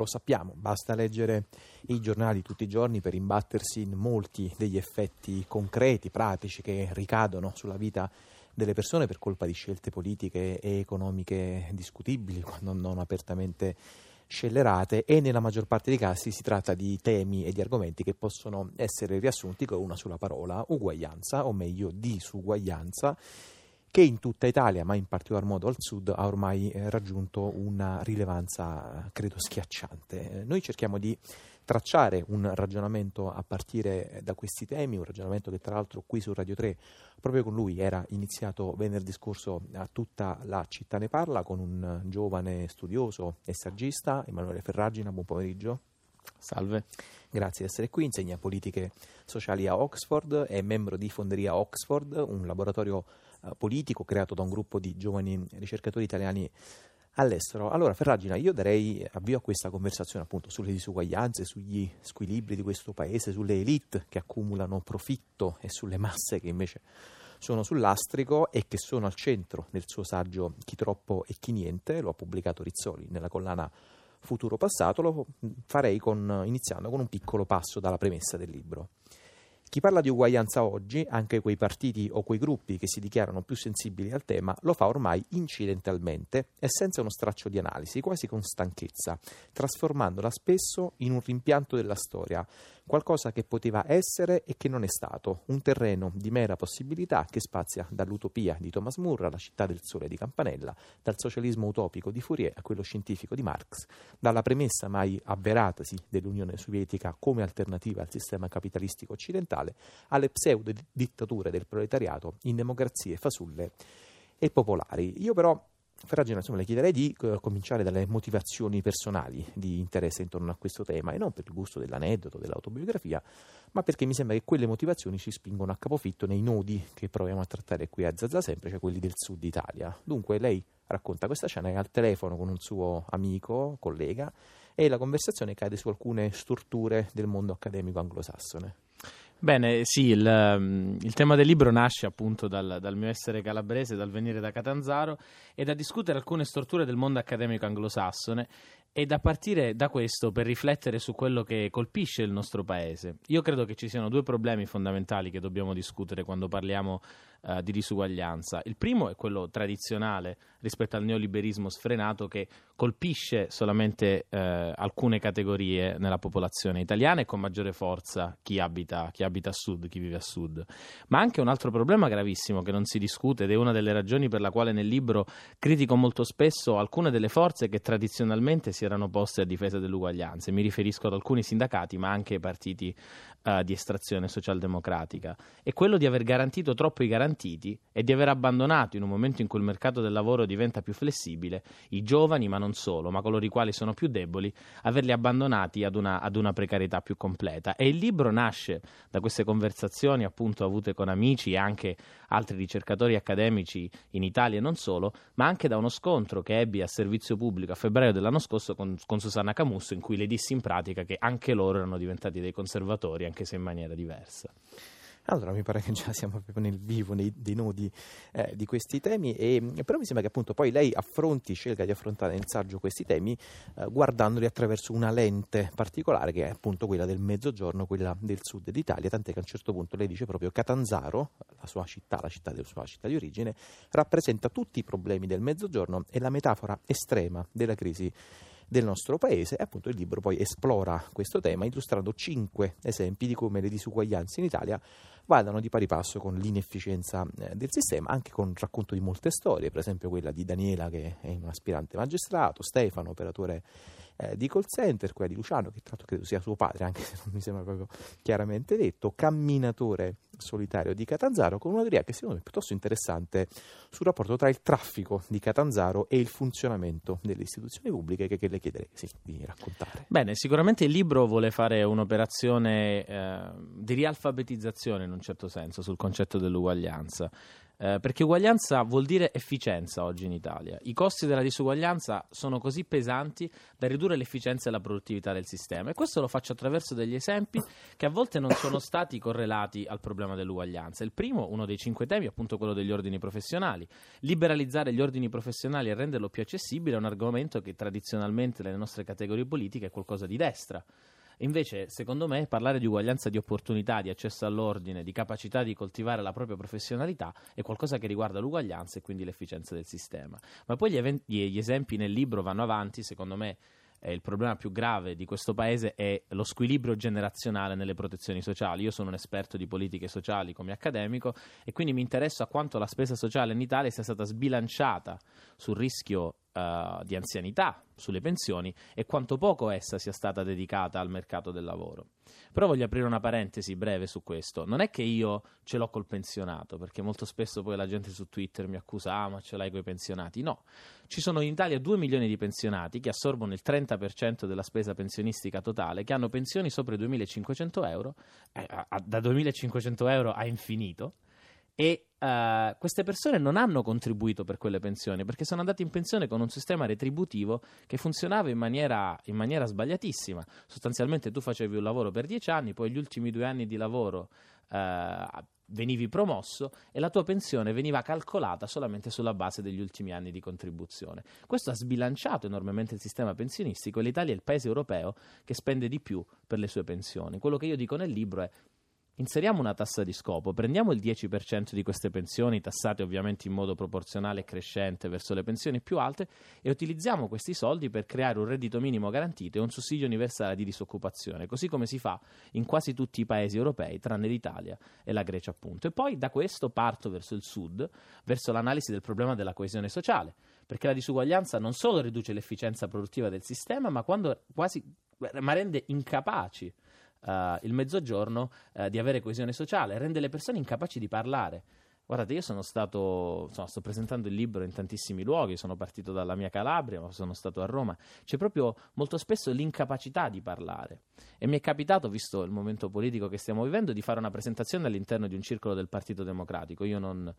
Lo sappiamo, basta leggere i giornali tutti i giorni per imbattersi in molti degli effetti concreti, pratici che ricadono sulla vita delle persone per colpa di scelte politiche e economiche discutibili, quando non apertamente scellerate. E nella maggior parte dei casi si tratta di temi e di argomenti che possono essere riassunti con una sola parola, uguaglianza, o meglio disuguaglianza che in tutta Italia, ma in particolar modo al sud, ha ormai eh, raggiunto una rilevanza, credo, schiacciante. Noi cerchiamo di tracciare un ragionamento a partire da questi temi, un ragionamento che tra l'altro qui su Radio 3, proprio con lui, era iniziato venerdì scorso a tutta la città ne parla, con un giovane studioso e saggista, Emanuele Ferragina, buon pomeriggio. Salve. Grazie di essere qui, insegna politiche sociali a Oxford, è membro di Fonderia Oxford, un laboratorio politico creato da un gruppo di giovani ricercatori italiani all'estero. Allora, Ferragina, io darei avvio a questa conversazione appunto sulle disuguaglianze, sugli squilibri di questo paese, sulle elite che accumulano profitto e sulle masse che invece sono sul lastrico e che sono al centro del suo saggio Chi troppo e chi niente, lo ha pubblicato Rizzoli nella collana futuro passato, lo farei con, iniziando con un piccolo passo dalla premessa del libro. Chi parla di uguaglianza oggi, anche quei partiti o quei gruppi che si dichiarano più sensibili al tema, lo fa ormai incidentalmente e senza uno straccio di analisi, quasi con stanchezza, trasformandola spesso in un rimpianto della storia, qualcosa che poteva essere e che non è stato, un terreno di mera possibilità che spazia dall'utopia di Thomas More alla città del sole di Campanella, dal socialismo utopico di Fourier a quello scientifico di Marx, dalla premessa mai avveratasi dell'Unione Sovietica come alternativa al sistema capitalistico occidentale, alle pseudo dittature del proletariato in democrazie fasulle e popolari. Io però Ferragina, insomma, le chiederei di uh, cominciare dalle motivazioni personali di interesse intorno a questo tema e non per il gusto dell'aneddoto, dell'autobiografia, ma perché mi sembra che quelle motivazioni ci spingono a capofitto nei nodi che proviamo a trattare qui a Zazza sempre, cioè quelli del sud Italia. Dunque lei racconta questa scena, al telefono con un suo amico, collega, e la conversazione cade su alcune storture del mondo accademico anglosassone. Bene, sì, il, mm, il, tema del libro nasce appunto dal, dal, mio essere calabrese, dal venire da Catanzaro e da discutere alcune storture del mondo accademico anglosassone e da partire da questo per riflettere su quello che colpisce il nostro paese. Io credo che ci siano due problemi fondamentali che dobbiamo discutere quando parliamo uh, di disuguaglianza. Il primo è quello tradizionale rispetto al neoliberismo sfrenato che colpisce solamente uh, alcune categorie nella popolazione italiana e con maggiore forza chi abita, chi abita a sud, chi vive a sud. Ma anche un altro problema gravissimo che non si discute ed è una delle ragioni per la quale nel libro critico molto spesso alcune delle forze che tradizionalmente si erano poste a difesa dell'uguaglianza. Mi riferisco ad alcuni sindacati ma anche ai partiti uh, di estrazione socialdemocratica. È quello di aver garantito troppo i garantiti e di aver abbandonato, in un momento in cui il mercato del lavoro diventa più flessibile, i giovani, ma non solo, ma coloro i quali sono più deboli, averli abbandonati ad una, ad una precarietà più completa. E il libro nasce da queste conversazioni appunto avute con amici e anche altri ricercatori accademici in Italia e non solo, ma anche da uno scontro che ebbi a servizio pubblico a febbraio dell'anno scorso con, con Susanna Camusso, in cui le dissi in pratica che anche loro erano diventati dei conservatori, anche se in maniera diversa. Allora mi pare che già siamo proprio nel vivo nei, dei nodi eh, di questi temi, e, però mi sembra che appunto poi lei affronti, scelga di affrontare nel saggio questi temi eh, guardandoli attraverso una lente particolare che è appunto quella del mezzogiorno, quella del sud d'Italia, tant'è che a un certo punto lei dice proprio Catanzaro, la sua città, la città della sua città di origine, rappresenta tutti i problemi del mezzogiorno e la metafora estrema della crisi del nostro paese e appunto il libro poi esplora questo tema illustrando cinque esempi di come le disuguaglianze in Italia vadano di pari passo con l'inefficienza eh, del sistema, anche con il racconto di molte storie, per esempio quella di Daniela che è un aspirante magistrato, Stefano, operatore eh, di call center, quella di Luciano, che tra l'altro credo sia suo padre, anche se non mi sembra proprio chiaramente detto, camminatore solitario di Catanzaro, con una teoria che secondo me è piuttosto interessante sul rapporto tra il traffico di Catanzaro e il funzionamento delle istituzioni pubbliche che, che le chiederei sì, di raccontare. Bene, sicuramente il libro vuole fare un'operazione eh, di rialfabetizzazione in un certo senso sul concetto dell'uguaglianza. Eh, perché uguaglianza vuol dire efficienza oggi in Italia. I costi della disuguaglianza sono così pesanti da ridurre l'efficienza e la produttività del sistema. E questo lo faccio attraverso degli esempi che a volte non sono stati correlati al problema dell'uguaglianza. Il primo, uno dei cinque temi, è appunto quello degli ordini professionali. Liberalizzare gli ordini professionali e renderlo più accessibile è un argomento che tradizionalmente nelle nostre categorie politiche è qualcosa di destra. Invece, secondo me, parlare di uguaglianza di opportunità, di accesso all'ordine, di capacità di coltivare la propria professionalità è qualcosa che riguarda l'uguaglianza e quindi l'efficienza del sistema. Ma poi gli, eventi, gli esempi nel libro vanno avanti, secondo me il problema più grave di questo paese è lo squilibrio generazionale nelle protezioni sociali. Io sono un esperto di politiche sociali come accademico e quindi mi interessa quanto la spesa sociale in Italia sia stata sbilanciata sul rischio uh, di anzianità, sulle pensioni e quanto poco essa sia stata dedicata al mercato del lavoro. Però voglio aprire una parentesi breve su questo. Non è che io ce l'ho col pensionato, perché molto spesso poi la gente su Twitter mi accusa, ah ma ce l'hai coi pensionati. No, ci sono in Italia 2 milioni di pensionati che assorbono il 30% della spesa pensionistica totale, che hanno pensioni sopra i 2.500 euro, eh, da 2.500 euro a infinito e uh, queste persone non hanno contribuito per quelle pensioni perché sono andate in pensione con un sistema retributivo che funzionava in maniera, in maniera sbagliatissima. Sostanzialmente tu facevi un lavoro per dieci anni, poi gli ultimi due anni di lavoro uh, venivi promosso e la tua pensione veniva calcolata solamente sulla base degli ultimi anni di contribuzione. Questo ha sbilanciato enormemente il sistema pensionistico e l'Italia è il paese europeo che spende di più per le sue pensioni. Quello che io dico nel libro è inseriamo una tassa di scopo, prendiamo il 10% di queste pensioni, tassate ovviamente in modo proporzionale e crescente verso le pensioni più alte, e utilizziamo questi soldi per creare un reddito minimo garantito e un sussidio universale di disoccupazione, così come si fa in quasi tutti i paesi europei, tranne l'Italia e la Grecia appunto. E poi da questo parto verso il sud, verso l'analisi del problema della coesione sociale, perché la disuguaglianza non solo riduce l'efficienza produttiva del sistema, ma, quasi, ma rende incapaci uh, il mezzogiorno uh, di avere coesione sociale, rende le persone incapaci di parlare. Guardate, io sono stato, insomma, sto presentando il libro in tantissimi luoghi, sono partito dalla mia Calabria, ma sono stato a Roma. C'è proprio molto spesso l'incapacità di parlare. E mi è capitato, visto il momento politico che stiamo vivendo, di fare una presentazione all'interno di un circolo del Partito Democratico. Io non,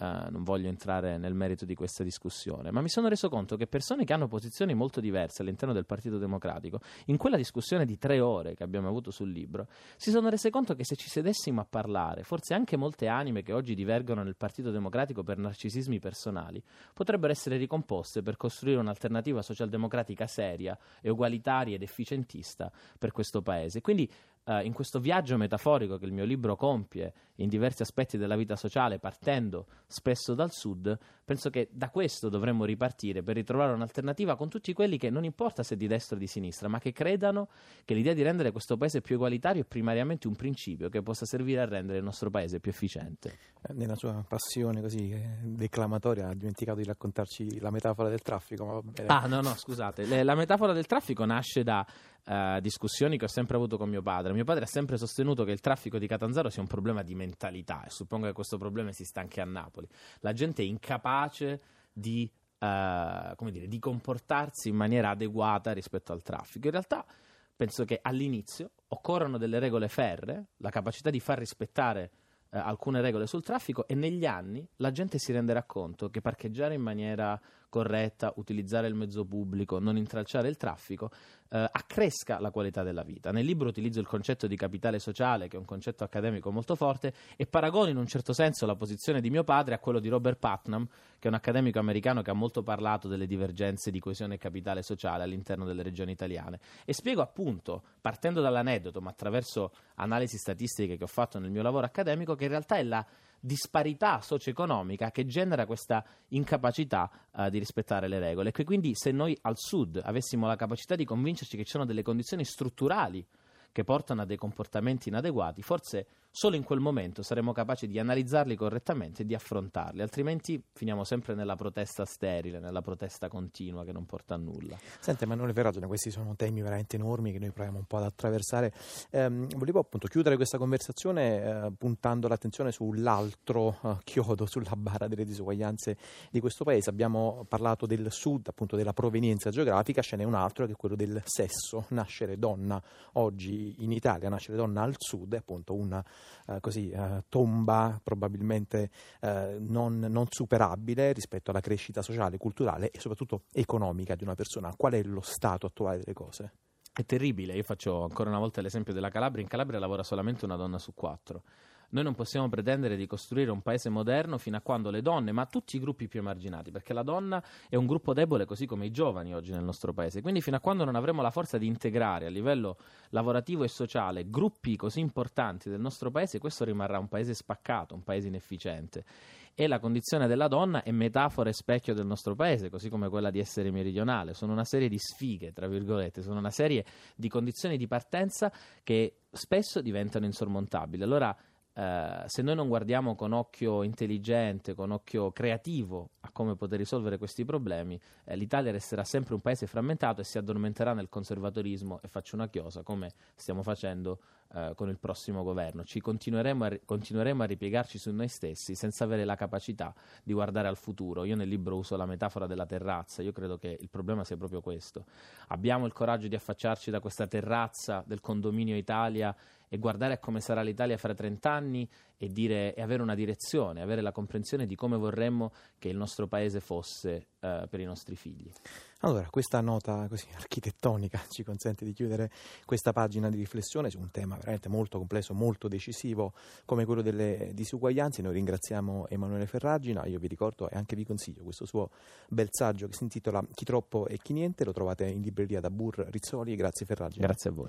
Uh, non voglio entrare nel merito di questa discussione, ma mi sono reso conto che persone che hanno posizioni molto diverse all'interno del Partito Democratico, in quella discussione di tre ore che abbiamo avuto sul libro, si sono rese conto che se ci sedessimo a parlare, forse anche molte anime che oggi divergono nel Partito Democratico per narcisismi personali, potrebbero essere ricomposte per costruire un'alternativa socialdemocratica seria e ugualitaria ed efficientista per questo Paese. Quindi Uh, in questo viaggio metaforico che il mio libro compie in diversi aspetti della vita sociale, partendo spesso dal sud, penso che da questo dovremmo ripartire per ritrovare un'alternativa con tutti quelli che non importa se di destra o di sinistra, ma che credano che l'idea di rendere questo paese più egualitario è primariamente un principio che possa servire a rendere il nostro paese più efficiente. Eh, nella sua passione così eh, declamatoria ha dimenticato di raccontarci la metafora del traffico. ah, no, no, scusate. la metafora del traffico nasce da uh, discussioni che ho sempre avuto con mio padre. Mio padre ha sempre sostenuto che il traffico di Catanzaro sia un problema di mentalità e suppongo che questo problema esista anche a Napoli. La gente è incapace di, uh, dire, di comportarsi in maniera adeguata rispetto al traffico. In realtà penso che all'inizio occorrono delle regole ferre, la capacità di far rispettare eh, alcune regole sul traffico e negli anni la gente si renderà conto che parcheggiare in maniera corretta, utilizzare il mezzo pubblico, non intralciare il traffico, eh, accresca la qualità della vita. Nel libro utilizzo il concetto di capitale sociale, che è un concetto accademico molto forte, e paragono in un certo senso la posizione di mio padre a quello di Robert Putnam, che è un accademico americano che ha molto parlato delle divergenze di coesione e capitale sociale all'interno delle regioni italiane. E spiego appunto, partendo dall'aneddoto, ma attraverso analisi statistiche che ho fatto nel mio lavoro accademico, che in realtà è la disparità socio-economica che genera questa incapacità uh, di rispettare le regole. E quindi se noi al sud avessimo la capacità di convincerci che ci sono delle condizioni strutturali che portano a dei comportamenti inadeguati, forse Solo in quel momento saremo capaci di analizzarli correttamente e di affrontarli, altrimenti finiamo sempre nella protesta sterile, nella protesta continua che non porta a nulla. Senta Emanuele Ferragine, questi sono temi veramente enormi che noi proviamo un po' ad attraversare. Eh, volevo appunto chiudere questa conversazione eh, puntando l'attenzione sull'altro eh, chiodo, sulla barra delle disuguaglianze di questo paese. Abbiamo parlato del sud, appunto della provenienza geografica, ce n'è un altro che è quello del sesso, nascere donna oggi in Italia, nasce le donne al sud, è appunto una uh, così, uh, tomba probabilmente uh, non, non, superabile rispetto alla crescita sociale, culturale e soprattutto economica di una persona. Qual è lo stato attuale delle cose? È terribile, io faccio ancora una volta l'esempio della Calabria, in Calabria lavora solamente una donna su quattro. Noi non possiamo pretendere di costruire un paese moderno fino a quando le donne, ma tutti i gruppi più emarginati, perché la donna è un gruppo debole così come i giovani oggi nel nostro paese, quindi fino a quando non avremo la forza di integrare a livello lavorativo e sociale gruppi così importanti del nostro paese, questo rimarrà un paese spaccato, un paese inefficiente. E la condizione della donna è metafora e specchio del nostro paese, così come quella di essere meridionale. Sono una serie di sfighe, tra virgolette, sono una serie di condizioni di partenza che spesso diventano insormontabili. Allora eh, se noi non guardiamo con occhio intelligente, con occhio creativo a come poter risolvere questi problemi, eh, l'Italia resterà sempre un paese frammentato e si addormenterà nel conservatorismo. E faccio una chiosa come stiamo facendo eh, con il prossimo governo. Ci continueremo a, continueremo a ripiegarci su noi stessi senza avere la capacità di guardare al futuro. Io nel libro uso la metafora della terrazza, io credo che il problema sia proprio questo. Abbiamo il coraggio di affacciarci da questa terrazza del condominio Italia e guardare a come sarà l'Italia fra 30 anni e, dire, e, avere una direzione, avere la comprensione di come vorremmo che il nostro paese fosse uh, per i nostri figli. Allora, questa nota così architettonica ci consente di chiudere questa pagina di riflessione su un tema veramente molto complesso, molto decisivo come quello delle disuguaglianze. Noi ringraziamo Emanuele Ferragina, io vi ricordo e anche vi consiglio questo suo bel saggio che si intitola Chi troppo e chi niente, lo trovate in libreria da Burr Rizzoli. Grazie Ferragina. Grazie a voi.